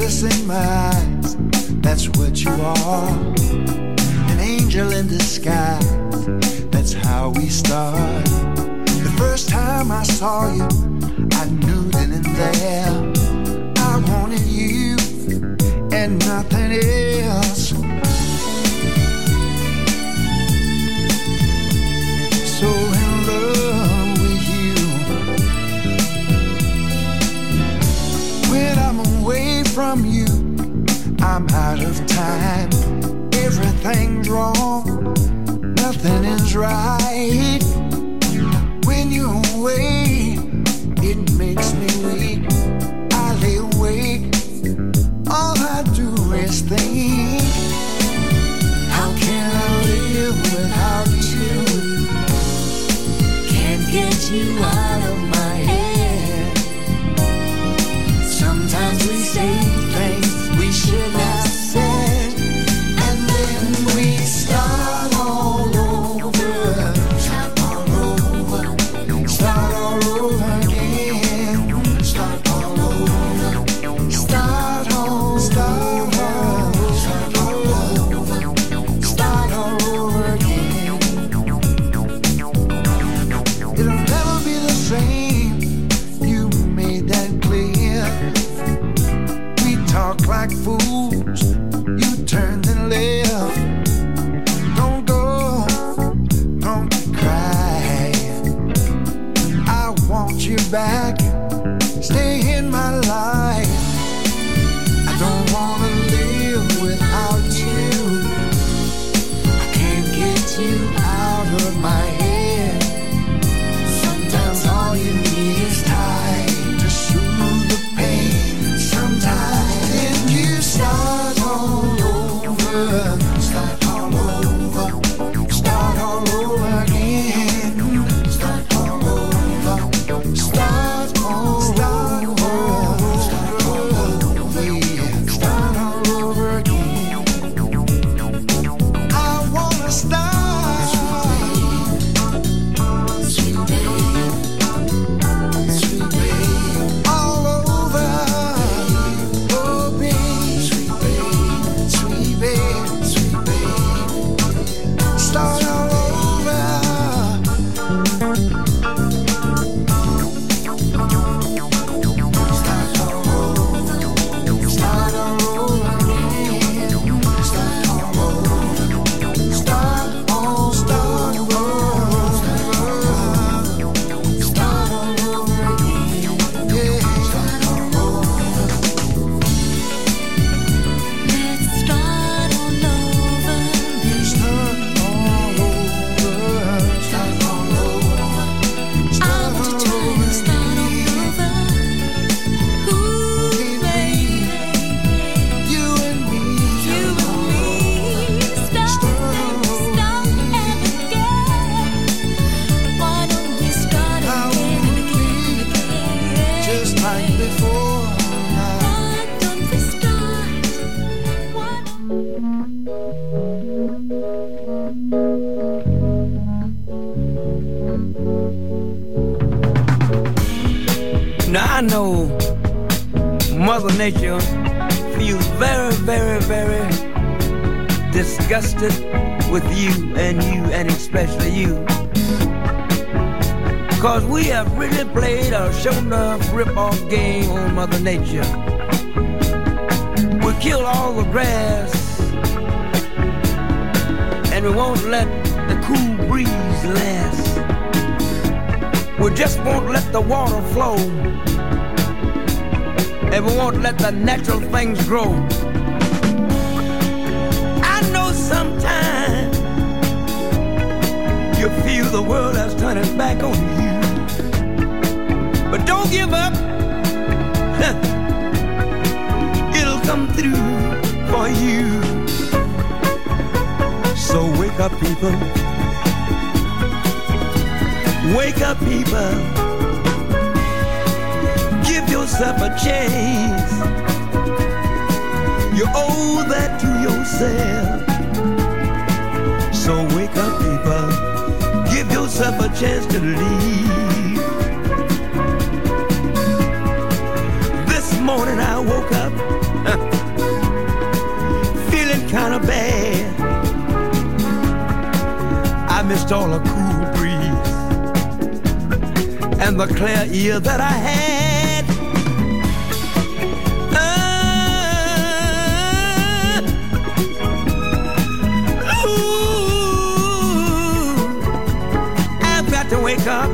In my eyes. That's what you are, an angel in disguise. That's how we start. The first time I saw you, I knew then and there I wanted you and nothing else. from you. I'm out of time. Everything's wrong. Nothing is right. Now I know Mother Nature feels very, very, very disgusted with you and you and especially you. Cause we have really played a show enough rip-off game on Mother Nature. We kill all the grass and we won't let the cool breeze last. We just won't let the water flow and we won't let the natural things grow. I know sometimes you feel the world has turned its back on you. But don't give up. It'll come through for you. So wake up, people. Wake up, people. Give yourself a chance. You owe that to yourself. So wake up, people. Give yourself a chance to leave. This morning I woke up missed all the cool breeze and the clear ear that I had. Uh, ooh, I've got to wake up.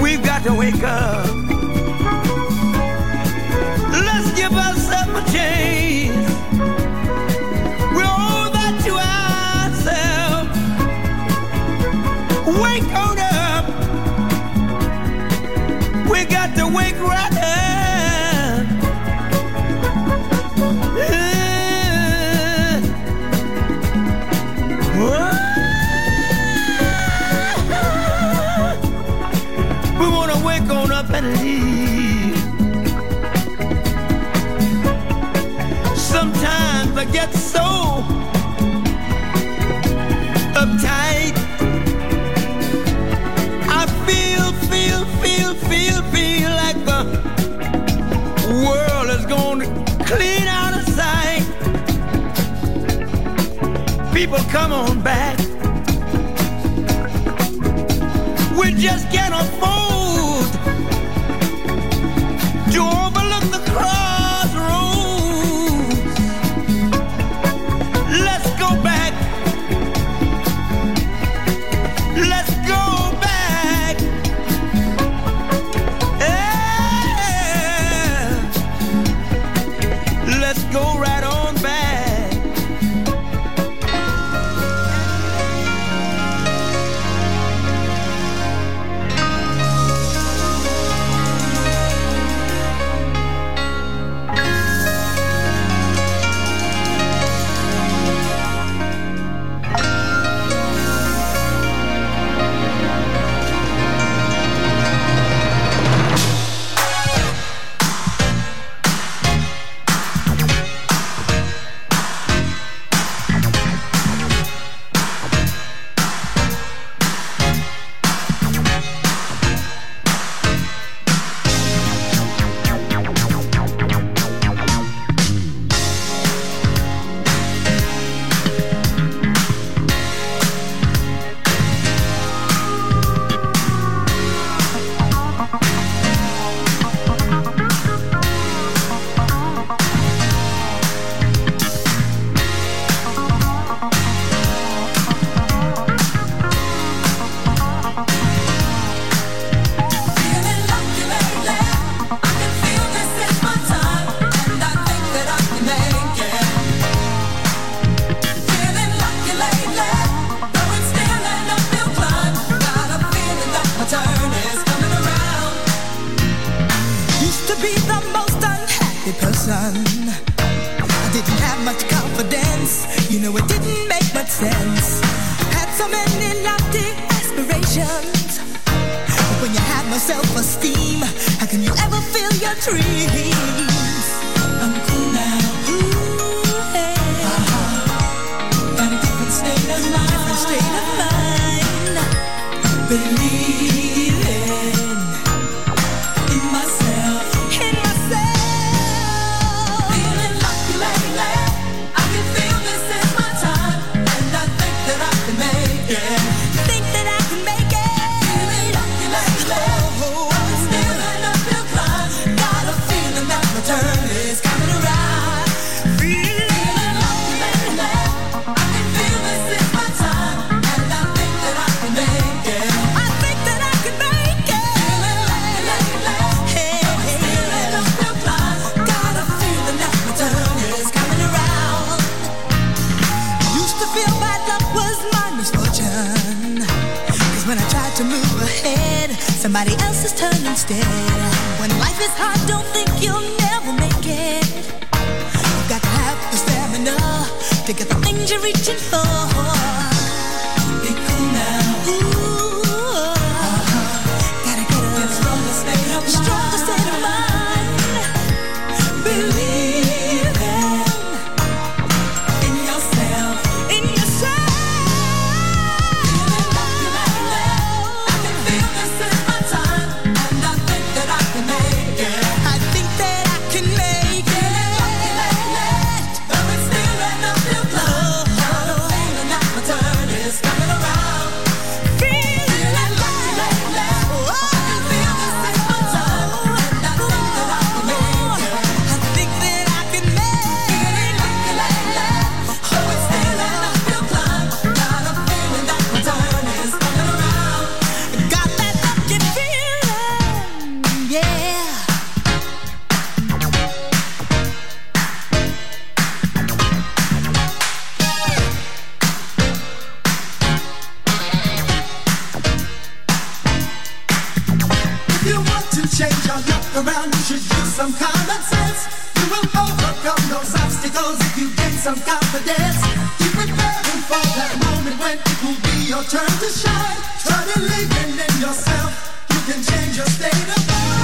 We've got to wake up. Come on back. You're reaching for. that moment when it will be your turn to shine. Try believing in yourself. You can change your state of mind.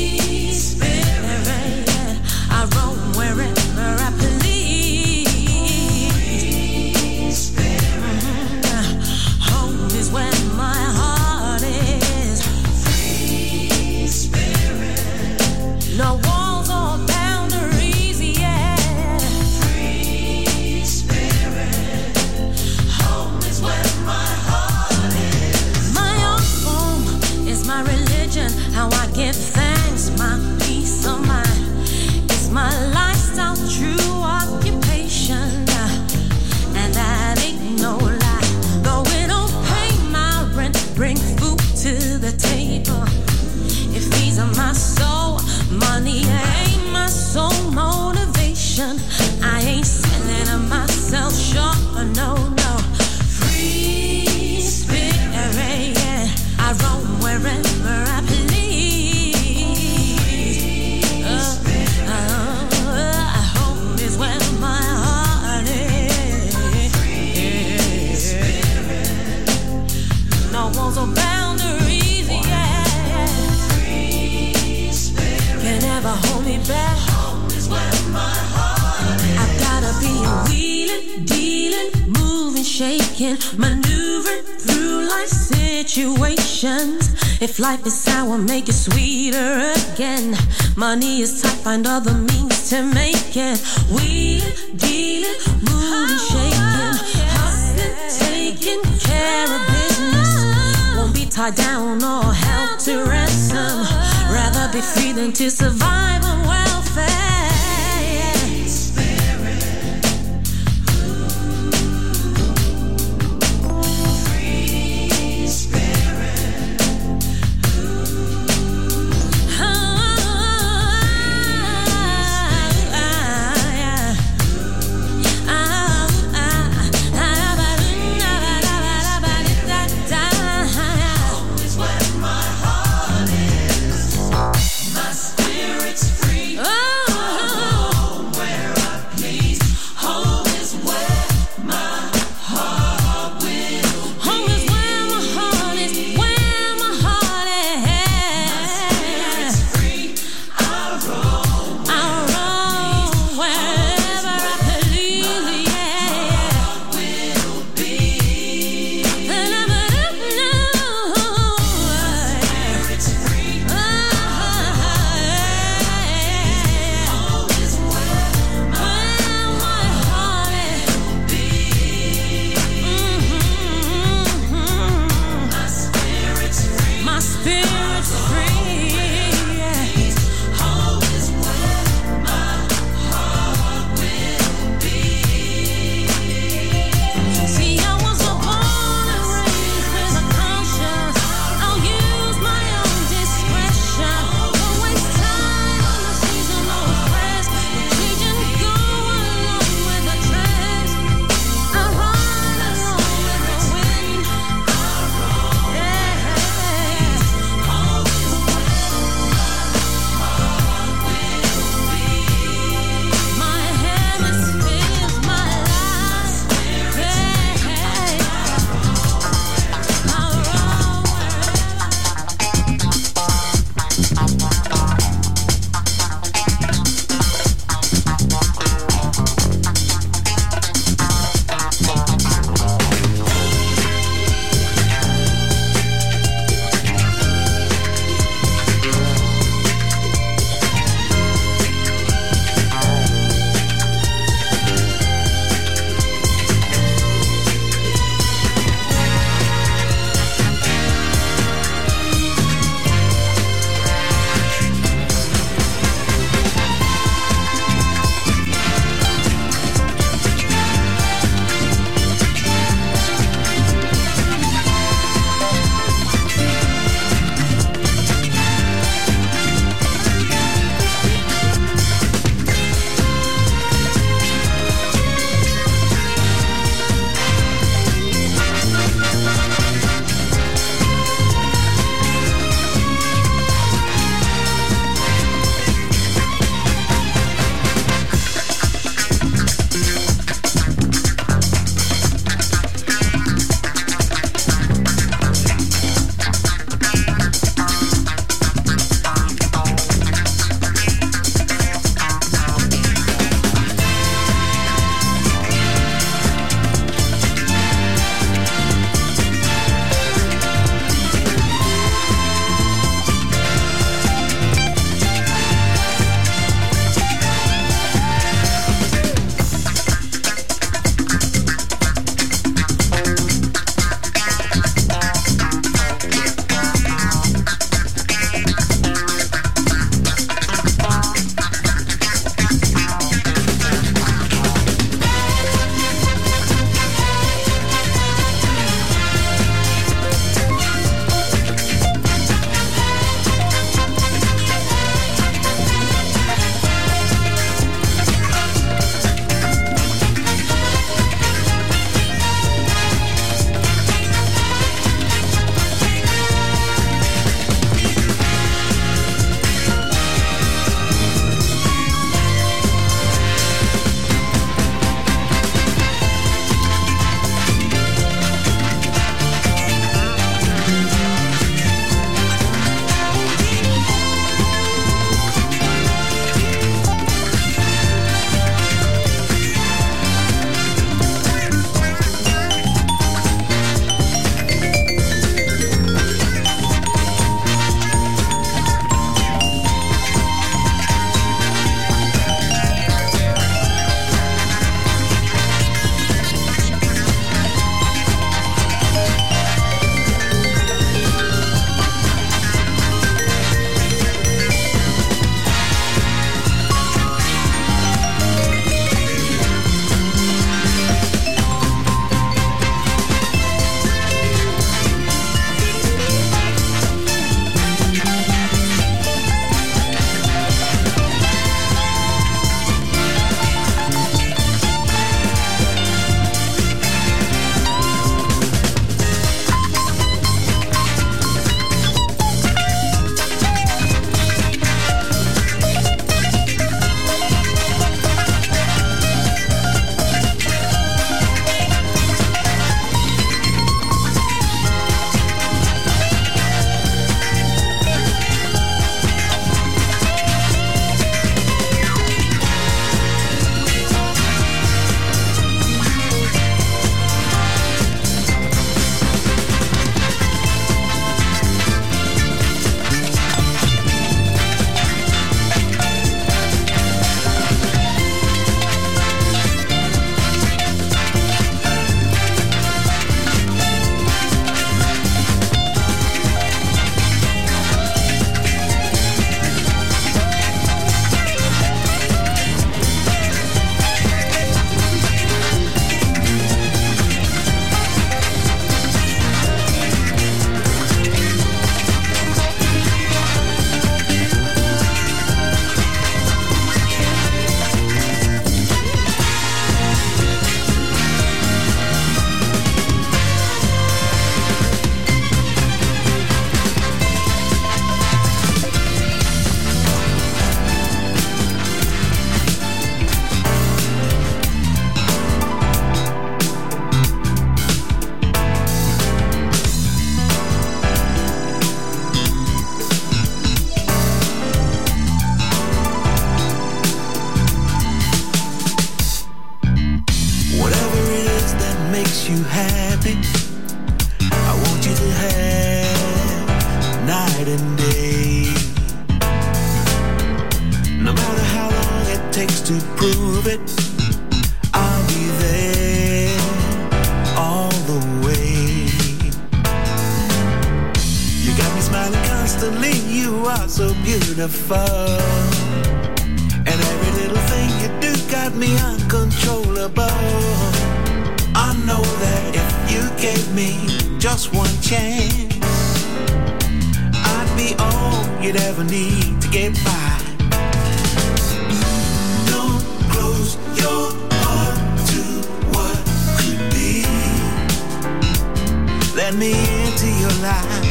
life is sour, make it sweeter again. Money is tight, find other means to make it. Wheeling, dealing, moving, shaking, hustling, taking care of business. Won't be tied down or held to ransom. Rather be free than to survive me into your life.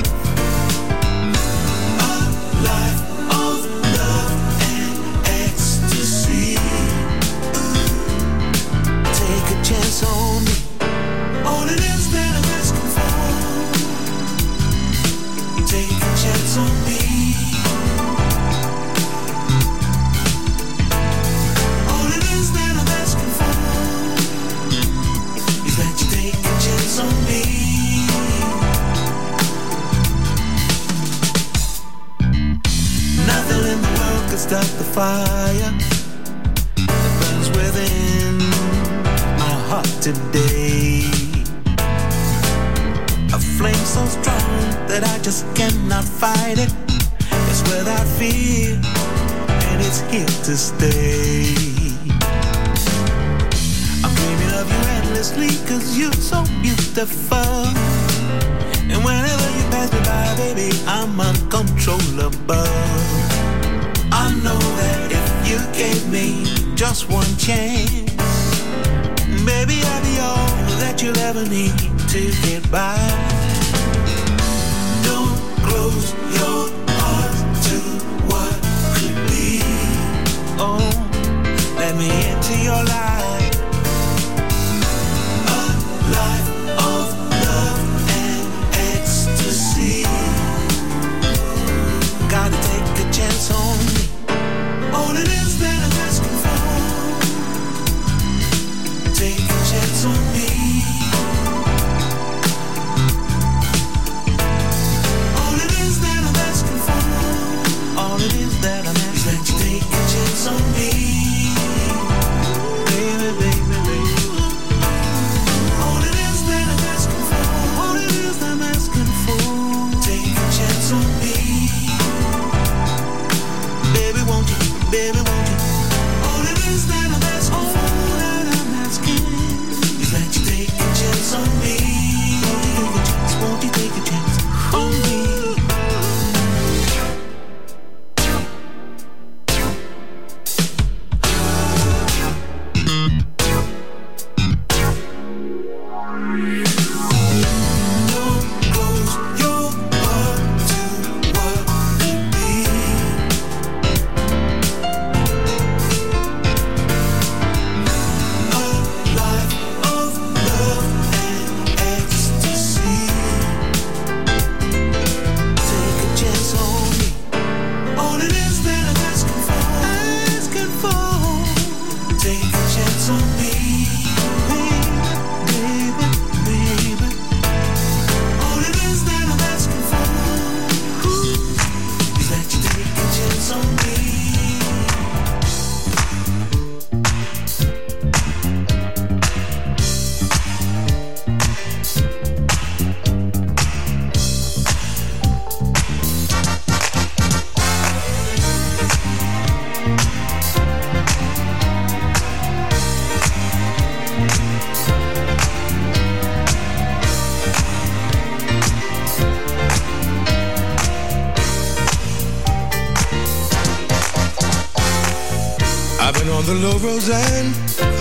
on the low roads and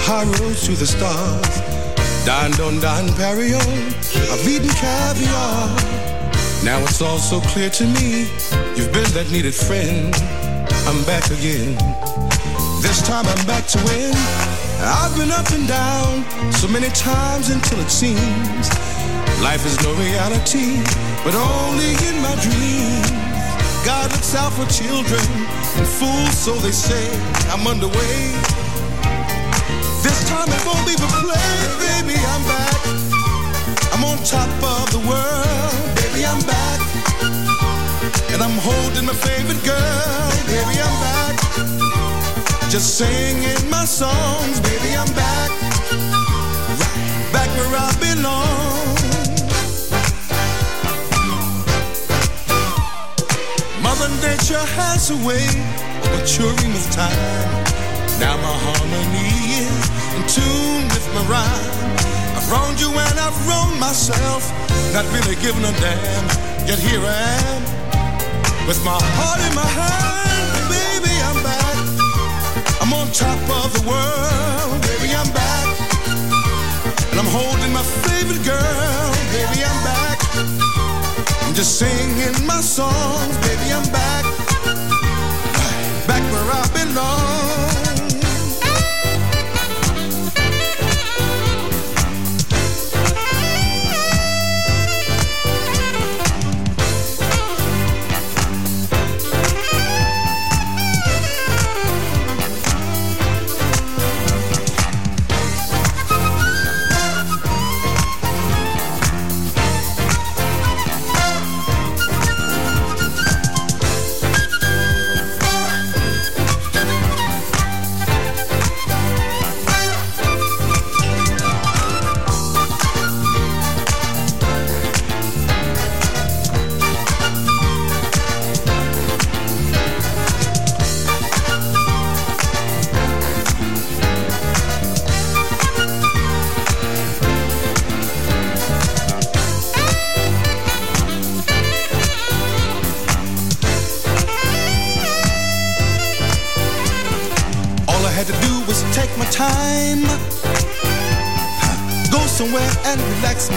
high roads to the stars. Dined don Dom Perignon, I've eaten caviar. Now it's all so clear to me, you've been that needed friend. I'm back again. This time I'm back to win. I've been up and down so many times until it seems life is no reality, but only in my dreams. God looks out for children Fool, so they say, I'm underway. This time it won't be for play, baby, I'm back. I'm on top of the world, baby, I'm back. And I'm holding my favorite girl, baby, I'm back. Just singing my songs, baby, I'm back. Right back where I Nature has a way of maturing with time. Now my harmony is in tune with my rhyme. I've wronged you and I've wronged myself, not really giving a damn. Yet here I am, with my heart in my hand, baby, I'm back. I'm on top of the world, baby, I'm back. And I'm holding my favorite girl, baby, I'm back. I'm just singing my songs, baby, I'm back. I belong.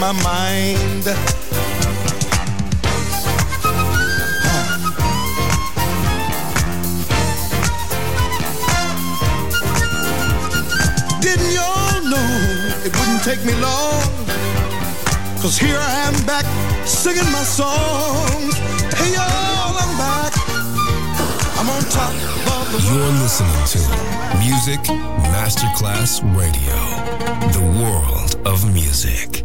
My mind. Didn't y'all know it wouldn't take me long? Cause here I am back singing my songs. Hey y'all, I'm back. I'm on top of the You're listening to Music Masterclass Radio, the world of music.